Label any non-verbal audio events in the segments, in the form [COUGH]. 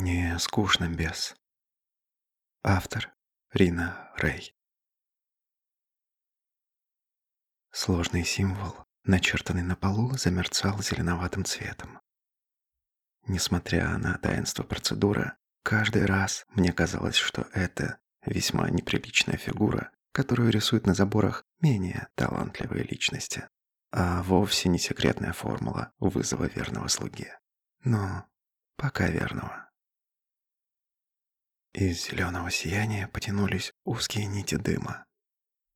Мне скучно без. Автор Рина Рэй. Сложный символ, начертанный на полу, замерцал зеленоватым цветом. Несмотря на таинство процедуры, каждый раз мне казалось, что это весьма неприличная фигура, которую рисуют на заборах менее талантливые личности, а вовсе не секретная формула вызова верного слуги. Но пока верного. Из зеленого сияния потянулись узкие нити дыма.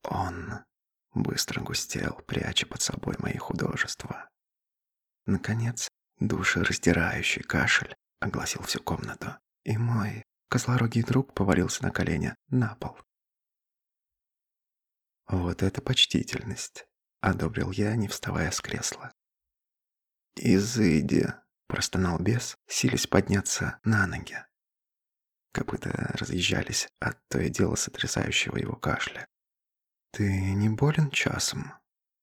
Он быстро густел, пряча под собой мои художества. Наконец, душераздирающий кашель огласил всю комнату, и мой козлорогий друг повалился на колени на пол. «Вот это почтительность!» — одобрил я, не вставая с кресла. «Изыди!» — простонал бес, силясь подняться на ноги. Копыта разъезжались от то и дело сотрясающего его кашля. «Ты не болен часом?»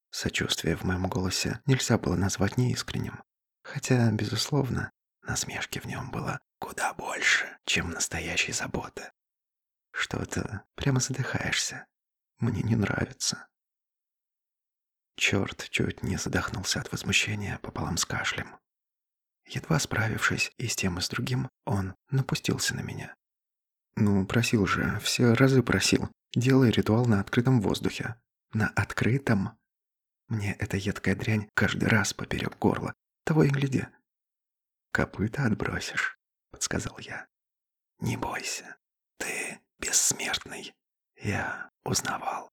Сочувствие в моем голосе нельзя было назвать неискренним. Хотя, безусловно, насмешки в нем было куда больше, чем настоящей заботы. Что-то прямо задыхаешься. Мне не нравится. Черт чуть не задохнулся от возмущения пополам с кашлем. Едва справившись и с тем, и с другим, он напустился на меня. Ну, просил же, все разы просил. Делай ритуал на открытом воздухе. На открытом? Мне эта едкая дрянь каждый раз поперек горла. Того и гляди. Копыта отбросишь, подсказал я. Не бойся, ты бессмертный. Я узнавал.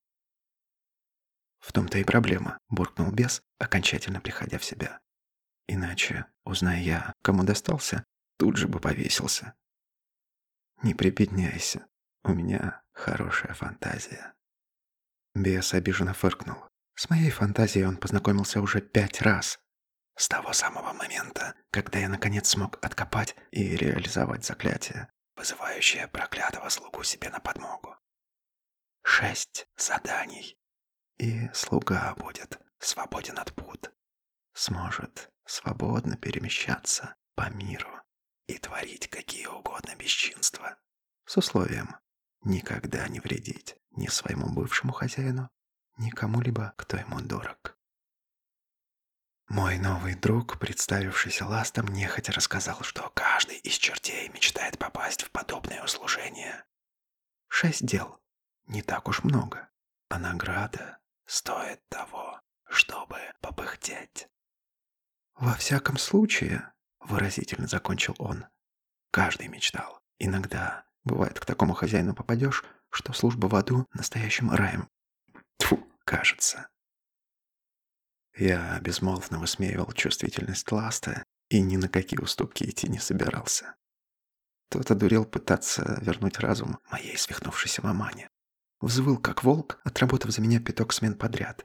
В том-то и проблема, буркнул бес, окончательно приходя в себя. Иначе, узная я, кому достался, тут же бы повесился. Не прибедняйся. У меня хорошая фантазия. Бес обиженно фыркнул. С моей фантазией он познакомился уже пять раз. С того самого момента, когда я наконец смог откопать и реализовать заклятие, вызывающее проклятого слугу себе на подмогу. Шесть заданий. И слуга будет свободен от пут. Сможет свободно перемещаться по миру и творить какие угодно бесчинства. С условием никогда не вредить ни своему бывшему хозяину, ни кому-либо, кто ему дорог. Мой новый друг, представившийся ластом, нехотя рассказал, что каждый из чертей мечтает попасть в подобное услужение. Шесть дел. Не так уж много. А награда стоит того, чтобы попыхтеть. Во всяком случае, Выразительно закончил он. Каждый мечтал. Иногда бывает к такому хозяину попадешь, что служба в аду настоящим раем. Тьфу, кажется. Я безмолвно высмеивал чувствительность Ласта и ни на какие уступки идти не собирался. Тот одурел пытаться вернуть разум моей свихнувшейся мамане. Взвыл как волк, отработав за меня пяток смен подряд.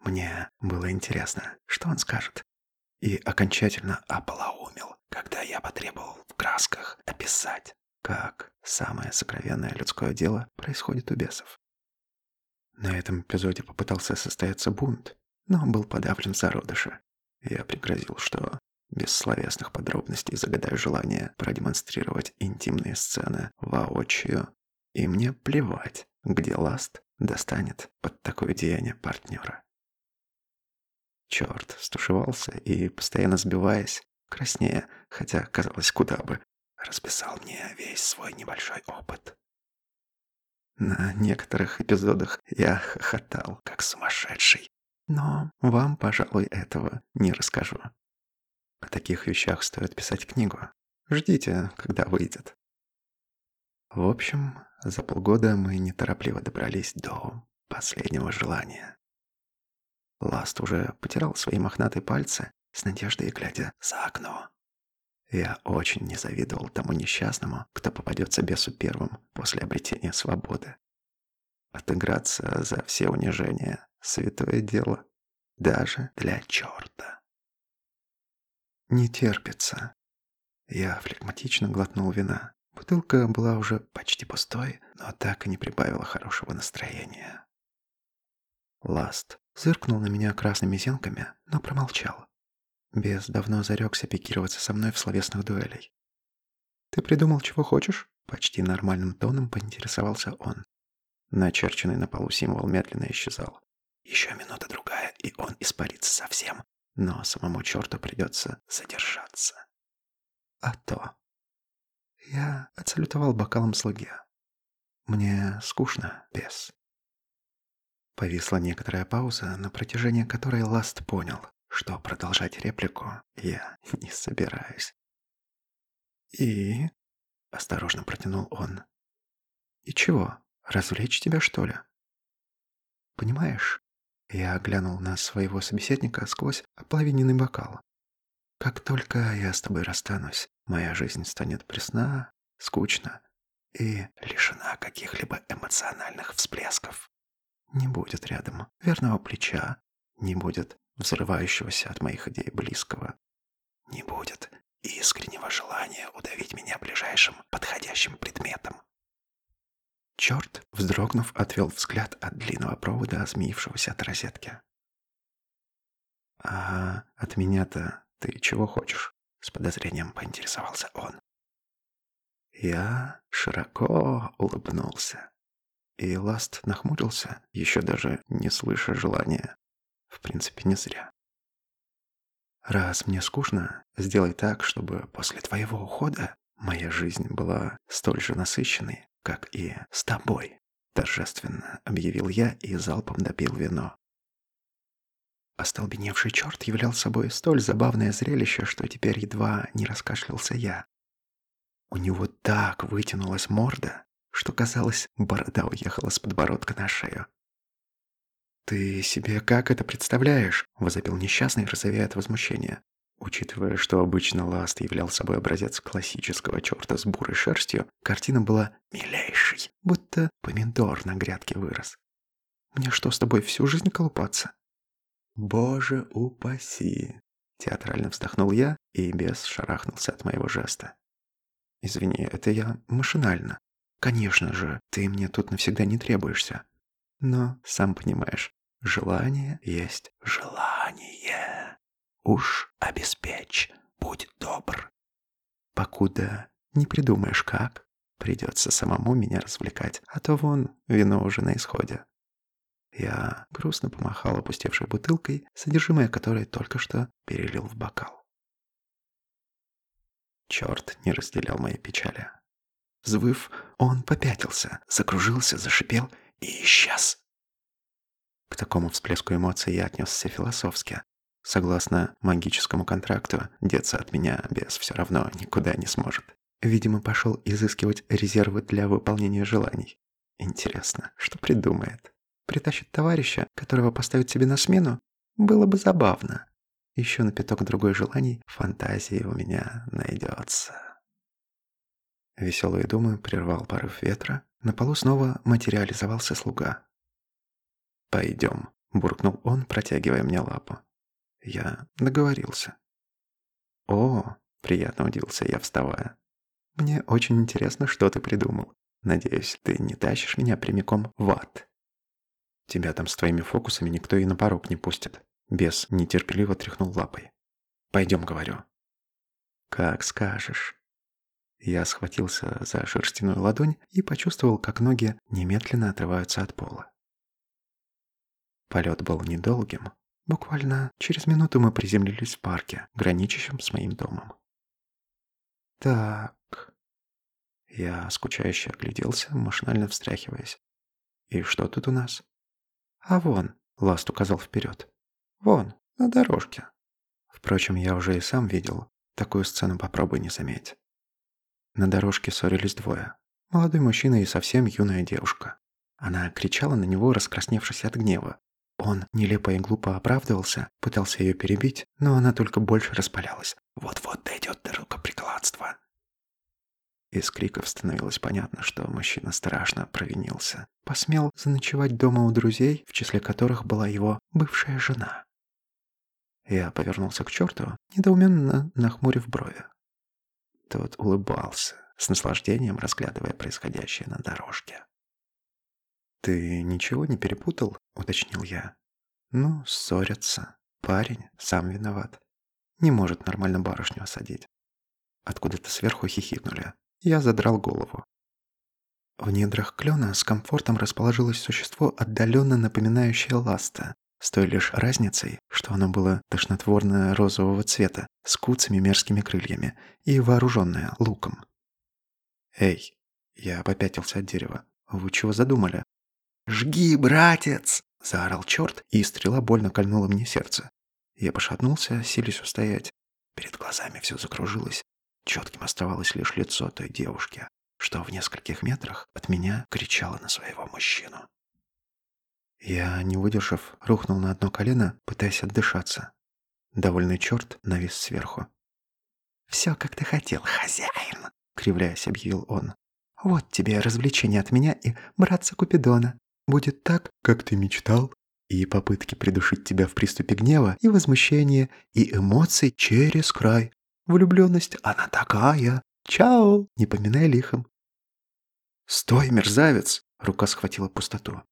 Мне было интересно, что он скажет и окончательно ополоумел, когда я потребовал в красках описать, как самое сокровенное людское дело происходит у бесов. На этом эпизоде попытался состояться бунт, но был подавлен в зародыше. Я пригрозил, что без словесных подробностей загадаю желание продемонстрировать интимные сцены воочию, и мне плевать, где Ласт достанет под такое деяние партнера. Черт, стушевался и, постоянно сбиваясь, краснее, хотя, казалось, куда бы, расписал мне весь свой небольшой опыт. На некоторых эпизодах я хохотал, как сумасшедший, но вам, пожалуй, этого не расскажу. О таких вещах стоит писать книгу. Ждите, когда выйдет. В общем, за полгода мы неторопливо добрались до последнего желания. Ласт уже потирал свои мохнатые пальцы, с надеждой глядя за окно. Я очень не завидовал тому несчастному, кто попадется бесу первым после обретения свободы. Отыграться за все унижения — святое дело, даже для черта. Не терпится. Я флегматично глотнул вина. Бутылка была уже почти пустой, но так и не прибавила хорошего настроения. Ласт Зыркнул на меня красными зенками, но промолчал. Бес давно зарекся пикироваться со мной в словесных дуэлей. «Ты придумал, чего хочешь?» Почти нормальным тоном поинтересовался он. Начерченный на полу символ медленно исчезал. Еще минута-другая, и он испарится совсем. Но самому черту придется задержаться. А то... Я отсалютовал бокалом слуге. Мне скучно без. Повисла некоторая пауза, на протяжении которой Ласт понял, что продолжать реплику я [LAUGHS] не собираюсь. «И?» — осторожно протянул он. «И чего, развлечь тебя, что ли?» «Понимаешь, я глянул на своего собеседника сквозь ополовиненный бокал. Как только я с тобой расстанусь, моя жизнь станет пресна, скучна и лишена каких-либо эмоциональных всплесков. Не будет рядом верного плеча, не будет взрывающегося от моих идей близкого, не будет искреннего желания удавить меня ближайшим подходящим предметом. Черт, вздрогнув, отвел взгляд от длинного провода, змеившегося от розетки. «А от меня-то ты чего хочешь?» — с подозрением поинтересовался он. Я широко улыбнулся. И Ласт нахмурился, еще даже не слыша желания. В принципе, не зря. «Раз мне скучно, сделай так, чтобы после твоего ухода моя жизнь была столь же насыщенной, как и с тобой», — торжественно объявил я и залпом допил вино. Остолбеневший черт являл собой столь забавное зрелище, что теперь едва не раскашлялся я. У него так вытянулась морда, что, казалось, борода уехала с подбородка на шею. «Ты себе как это представляешь?» – возопил несчастный, розовея от возмущения. Учитывая, что обычно Ласт являл собой образец классического черта с бурой шерстью, картина была милейшей, будто помидор на грядке вырос. «Мне что, с тобой всю жизнь колупаться?» «Боже упаси!» Театрально вздохнул я, и бес шарахнулся от моего жеста. «Извини, это я машинально. Конечно же, ты мне тут навсегда не требуешься. Но, сам понимаешь, желание есть желание. Уж обеспечь, будь добр. Покуда не придумаешь как, придется самому меня развлекать, а то вон вино уже на исходе. Я грустно помахал опустевшей бутылкой, содержимое которой только что перелил в бокал. Черт не разделял моей печали. Взвыв, он попятился, закружился, зашипел и исчез. К такому всплеску эмоций я отнесся философски. Согласно магическому контракту, деться от меня без все равно никуда не сможет. Видимо, пошел изыскивать резервы для выполнения желаний. Интересно, что придумает? Притащит товарища, которого поставит себе на смену? Было бы забавно. Еще на пяток другой желаний фантазии у меня найдется. Веселые думы прервал порыв ветра. На полу снова материализовался слуга. «Пойдем», — буркнул он, протягивая мне лапу. Я договорился. «О!» — приятно удивился я, вставая. «Мне очень интересно, что ты придумал. Надеюсь, ты не тащишь меня прямиком в ад». «Тебя там с твоими фокусами никто и на порог не пустит». Бес нетерпеливо тряхнул лапой. «Пойдем», — говорю. «Как скажешь». Я схватился за шерстяную ладонь и почувствовал, как ноги немедленно отрываются от пола. Полет был недолгим. Буквально через минуту мы приземлились в парке, граничащем с моим домом. Так. Я скучающе огляделся, машинально встряхиваясь. И что тут у нас? А вон, Ласт указал вперед. Вон, на дорожке. Впрочем, я уже и сам видел. Такую сцену попробуй не заметь. На дорожке ссорились двое. Молодой мужчина и совсем юная девушка. Она кричала на него, раскрасневшись от гнева, он нелепо и глупо оправдывался, пытался ее перебить, но она только больше распалялась. Вот-вот дойдет до рукоприкладства. Из криков становилось понятно, что мужчина страшно провинился. Посмел заночевать дома у друзей, в числе которых была его бывшая жена. Я повернулся к черту, недоуменно нахмурив брови. Тот улыбался, с наслаждением разглядывая происходящее на дорожке. «Ты ничего не перепутал?» — уточнил я. «Ну, ссорятся. Парень сам виноват. Не может нормально барышню осадить». Откуда-то сверху хихикнули. Я задрал голову. В недрах клена с комфортом расположилось существо, отдаленно напоминающее ласта, с той лишь разницей, что оно было тошнотворно-розового цвета, с куцами мерзкими крыльями и вооруженное луком. «Эй!» — я попятился от дерева. «Вы чего задумали?» «Жги, братец!» — заорал черт, и стрела больно кольнула мне сердце. Я пошатнулся, силясь устоять. Перед глазами все закружилось. Четким оставалось лишь лицо той девушки, что в нескольких метрах от меня кричала на своего мужчину. Я, не выдержав, рухнул на одно колено, пытаясь отдышаться. Довольный черт навис сверху. «Все, как ты хотел, хозяин!» — кривляясь, объявил он. «Вот тебе развлечение от меня и братца Купидона. Будет так, как ты мечтал. И попытки придушить тебя в приступе гнева, и возмущения, и эмоций через край. Влюбленность, она такая. Чао, не поминай лихом. «Стой, мерзавец!» — рука схватила пустоту.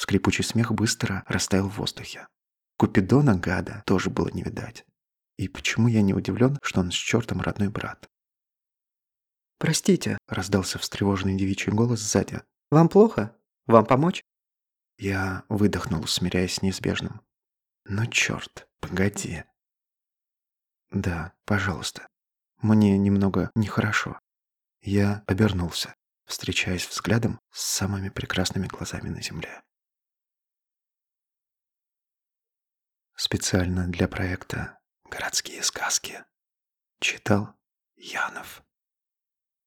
Скрипучий смех быстро растаял в воздухе. Купидона, гада, тоже было не видать. И почему я не удивлен, что он с чертом родной брат? «Простите», — раздался встревоженный девичий голос сзади. «Вам плохо? Вам помочь?» Я выдохнул, смиряясь с неизбежным. «Ну черт, погоди». «Да, пожалуйста. Мне немного нехорошо». Я обернулся встречаясь взглядом с самыми прекрасными глазами на земле. Специально для проекта «Городские сказки» читал Янов.